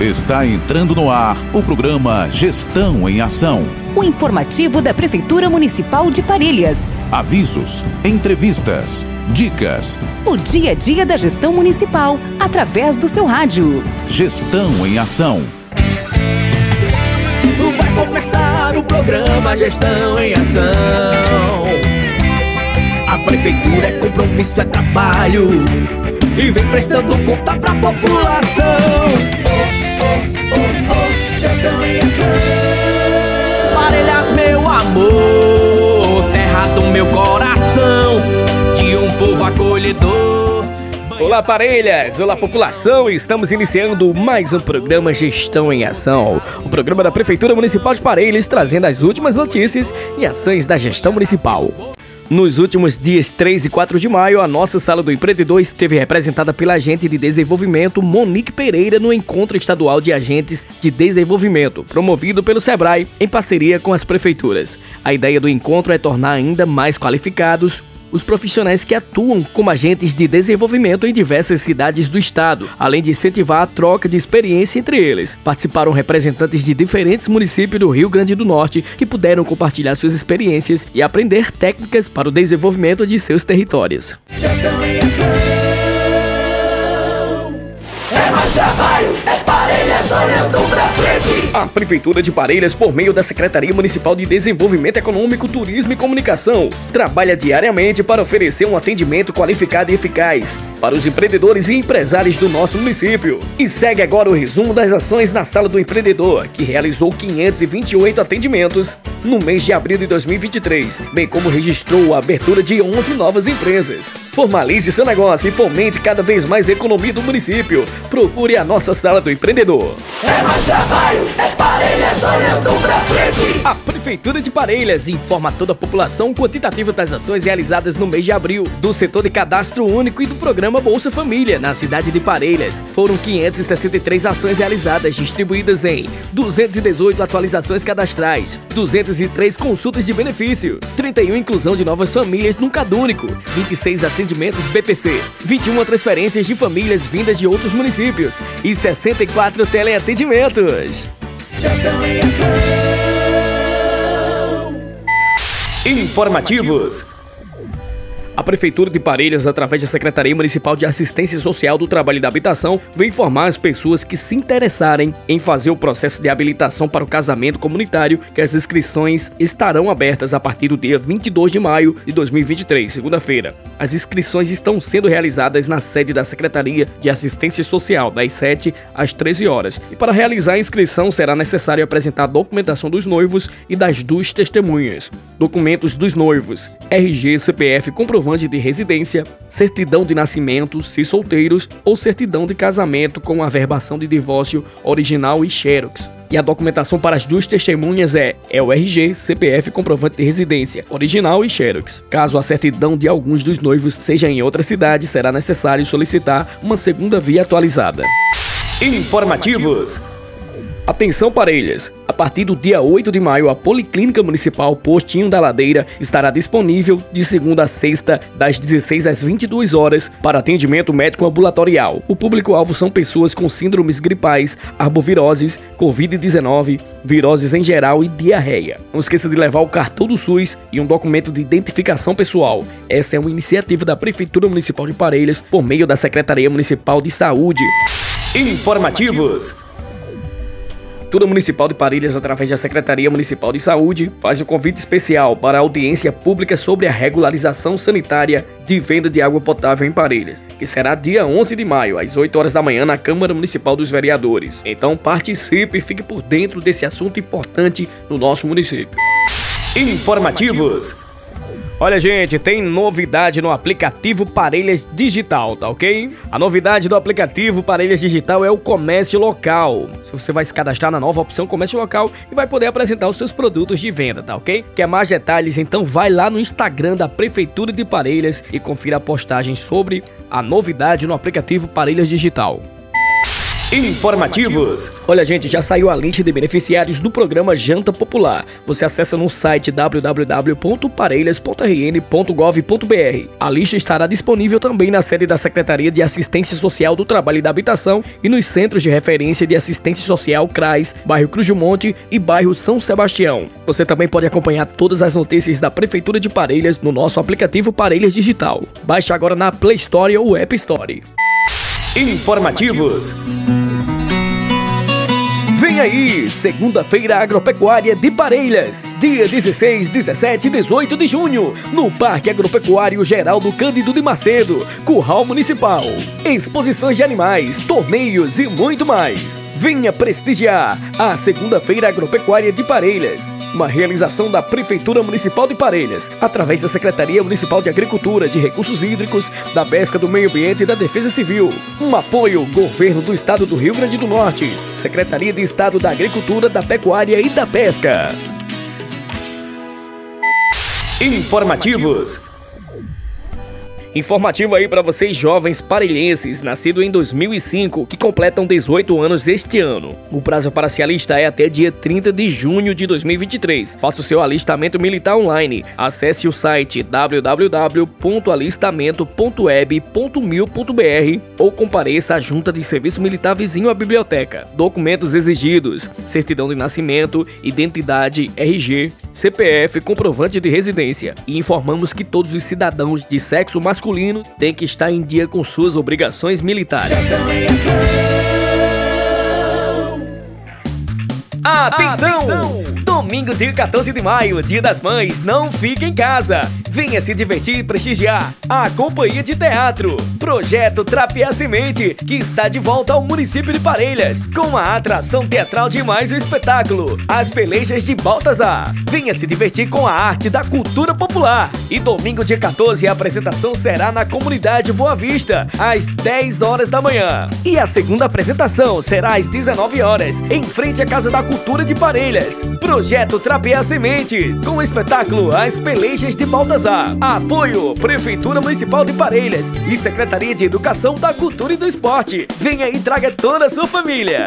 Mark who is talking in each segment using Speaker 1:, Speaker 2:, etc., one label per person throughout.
Speaker 1: Está entrando no ar o programa Gestão em Ação.
Speaker 2: O informativo da Prefeitura Municipal de Parelhas.
Speaker 1: Avisos, entrevistas, dicas.
Speaker 2: O dia a dia da gestão municipal, através do seu rádio.
Speaker 1: Gestão em Ação.
Speaker 3: Vai começar o programa Gestão em Ação. A Prefeitura é compromisso, é trabalho. E vem prestando conta pra população gestão em ação. Parelhas, meu amor, terra do meu coração, de um povo acolhedor.
Speaker 4: Olá, parelhas! Olá, população! Estamos iniciando mais um programa Gestão em Ação. O programa da Prefeitura Municipal de Parelhas trazendo as últimas notícias e ações da gestão municipal. Nos últimos dias 3 e 4 de maio, a nossa Sala do Empreendedor esteve representada pela agente de desenvolvimento Monique Pereira no Encontro Estadual de Agentes de Desenvolvimento, promovido pelo SEBRAE em parceria com as prefeituras. A ideia do encontro é tornar ainda mais qualificados os profissionais que atuam como agentes de desenvolvimento em diversas cidades do estado, além de incentivar a troca de experiência entre eles. Participaram representantes de diferentes municípios do Rio Grande do Norte que puderam compartilhar suas experiências e aprender técnicas para o desenvolvimento de seus territórios.
Speaker 3: É mais trabalho, é frente.
Speaker 4: A Prefeitura de Parelhas, por meio da Secretaria Municipal de Desenvolvimento Econômico, Turismo e Comunicação, trabalha diariamente para oferecer um atendimento qualificado e eficaz para os empreendedores e empresários do nosso município. E segue agora o resumo das ações na Sala do Empreendedor, que realizou 528 atendimentos no mês de abril de 2023, bem como registrou a abertura de 11 novas empresas. Formalize seu negócio e fomente cada vez mais a economia do município. Procure a nossa Sala do Empreendedor.
Speaker 3: É mais trabalho, é Parelhas olhando pra frente.
Speaker 4: A Prefeitura de Parelhas informa toda a população o quantitativo das ações realizadas no mês de abril, do setor de cadastro único e do programa Bolsa Família, na cidade de Parelhas. Foram 563 ações realizadas, distribuídas em 218 atualizações cadastrais, 203 consultas de benefício, 31 inclusão de novas famílias no Cadúnico, 26 atendimentos BPC, 21 transferências de famílias vindas de outros municípios e 64 teleatendimentos.
Speaker 3: Gestão em.
Speaker 4: Informativos. A Prefeitura de Parelhas, através da Secretaria Municipal de Assistência Social do Trabalho e da Habitação, vem informar as pessoas que se interessarem em fazer o processo de habilitação para o casamento comunitário que as inscrições estarão abertas a partir do dia 22 de maio de 2023, segunda-feira. As inscrições estão sendo realizadas na sede da Secretaria de Assistência Social, das 7 às 13 horas. E para realizar a inscrição será necessário apresentar a documentação dos noivos e das duas testemunhas. Documentos dos noivos: RG, CPF, comprovante de residência, certidão de nascimento, se solteiros, ou certidão de casamento com averbação de divórcio original e xerox. E a documentação para as duas testemunhas é, RG, CPF comprovante de residência, original e xerox. Caso a certidão de alguns dos noivos seja em outra cidade, será necessário solicitar uma segunda via atualizada. Informativos. Atenção parelhas! A partir do dia 8 de maio, a Policlínica Municipal Postinho da Ladeira estará disponível de segunda a sexta, das 16 às 22 horas, para atendimento médico ambulatorial. O público-alvo são pessoas com síndromes gripais, arboviroses, Covid-19, viroses em geral e diarreia. Não esqueça de levar o cartão do SUS e um documento de identificação pessoal. Essa é uma iniciativa da Prefeitura Municipal de Parelhas por meio da Secretaria Municipal de Saúde. Informativos. Prefeitura Municipal de Parelhas, através da Secretaria Municipal de Saúde, faz o um convite especial para a audiência pública sobre a regularização sanitária de venda de água potável em Parelhas, que será dia 11 de maio, às 8 horas da manhã, na Câmara Municipal dos Vereadores. Então participe e fique por dentro desse assunto importante no nosso município. Informativos. Olha, gente, tem novidade no aplicativo Parelhas Digital, tá ok? A novidade do aplicativo Parelhas Digital é o comércio local. Você vai se cadastrar na nova opção comércio local e vai poder apresentar os seus produtos de venda, tá ok? Quer mais detalhes? Então vai lá no Instagram da Prefeitura de Parelhas e confira a postagem sobre a novidade no aplicativo Parelhas Digital. Informativos. Olha, gente, já saiu a lista de beneficiários do programa Janta Popular. Você acessa no site www.parelhas.rn.gov.br. A lista estará disponível também na sede da Secretaria de Assistência Social do Trabalho e da Habitação e nos centros de referência de assistência social CRAS, bairro Cruz do Monte e bairro São Sebastião. Você também pode acompanhar todas as notícias da Prefeitura de Parelhas no nosso aplicativo Parelhas Digital. Baixe agora na Play Store ou App Store.
Speaker 3: Informativos.
Speaker 4: Vem aí, segunda-feira agropecuária de Parelhas, dia 16, 17 e 18 de junho, no Parque Agropecuário Geraldo Cândido de Macedo, Curral Municipal. Exposições de animais, torneios e muito mais. Venha prestigiar a Segunda-feira Agropecuária de Parelhas, uma realização da Prefeitura Municipal de Parelhas, através da Secretaria Municipal de Agricultura, de Recursos Hídricos, da Pesca do Meio Ambiente e da Defesa Civil. Um apoio Governo do Estado do Rio Grande do Norte, Secretaria de Estado da Agricultura, da Pecuária e da Pesca.
Speaker 3: Informativos.
Speaker 4: Informativo aí para vocês jovens parelhenses, nascidos em 2005, que completam 18 anos este ano. O prazo para se alistar é até dia 30 de junho de 2023. Faça o seu alistamento militar online. Acesse o site www.alistamento.web.mil.br ou compareça à Junta de Serviço Militar vizinho à biblioteca. Documentos exigidos: certidão de nascimento, identidade, RG, CPF, comprovante de residência. E informamos que todos os cidadãos de sexo masculino tem que estar em dia com suas obrigações militares. Atenção! Atenção! Domingo, dia 14 de maio, dia das mães, não fique em casa. Venha se divertir e prestigiar a Companhia de Teatro, projeto Trapear Semente, que está de volta ao município de Parelhas, com a atração teatral de mais um espetáculo, As Pelejas de Baltazar. Venha se divertir com a arte da cultura popular. E domingo, dia 14, a apresentação será na comunidade Boa Vista, às 10 horas da manhã. E a segunda apresentação será às 19 horas, em frente à Casa da Cultura de Parelhas. Projeto Trapear Semente, com o espetáculo As Pelejas de Baltazar. Apoio Prefeitura Municipal de Parelhas e Secretaria de Educação da Cultura e do Esporte. Venha e traga toda a sua família.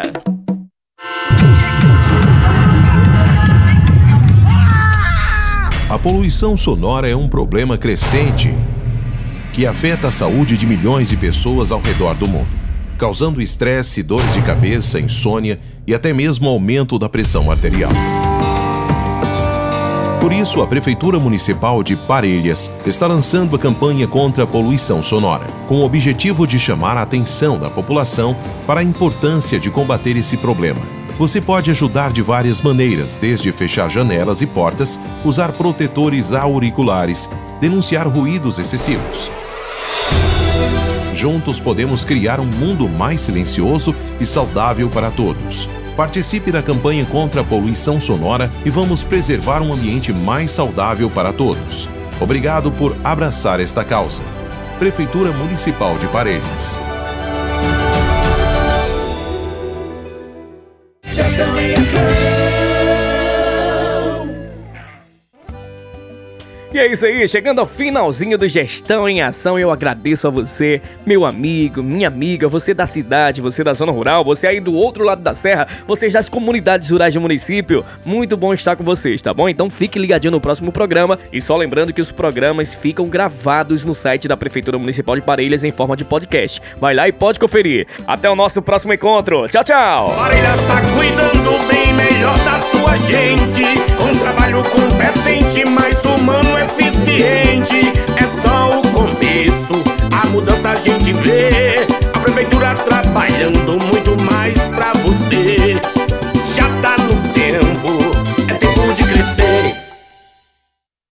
Speaker 5: A poluição sonora é um problema crescente que afeta a saúde de milhões de pessoas ao redor do mundo, causando estresse, dores de cabeça, insônia e até mesmo aumento da pressão arterial. Por isso, a Prefeitura Municipal de Parelhas está lançando a campanha contra a poluição sonora, com o objetivo de chamar a atenção da população para a importância de combater esse problema. Você pode ajudar de várias maneiras, desde fechar janelas e portas, usar protetores auriculares, denunciar ruídos excessivos. Juntos podemos criar um mundo mais silencioso e saudável para todos. Participe da campanha contra a poluição sonora e vamos preservar um ambiente mais saudável para todos. Obrigado por abraçar esta causa. Prefeitura Municipal de Parelhas.
Speaker 4: E é isso aí, chegando ao finalzinho do Gestão em Ação, eu agradeço a você, meu amigo, minha amiga, você da cidade, você da zona rural, você aí do outro lado da serra, vocês das comunidades rurais do município. Muito bom estar com vocês, tá bom? Então fique ligadinho no próximo programa e só lembrando que os programas ficam gravados no site da Prefeitura Municipal de Parelhas em forma de podcast. Vai lá e pode conferir. Até o nosso próximo encontro. Tchau, tchau.
Speaker 3: Parelhas está cuidando bem melhor da sua gente, com trabalho competente,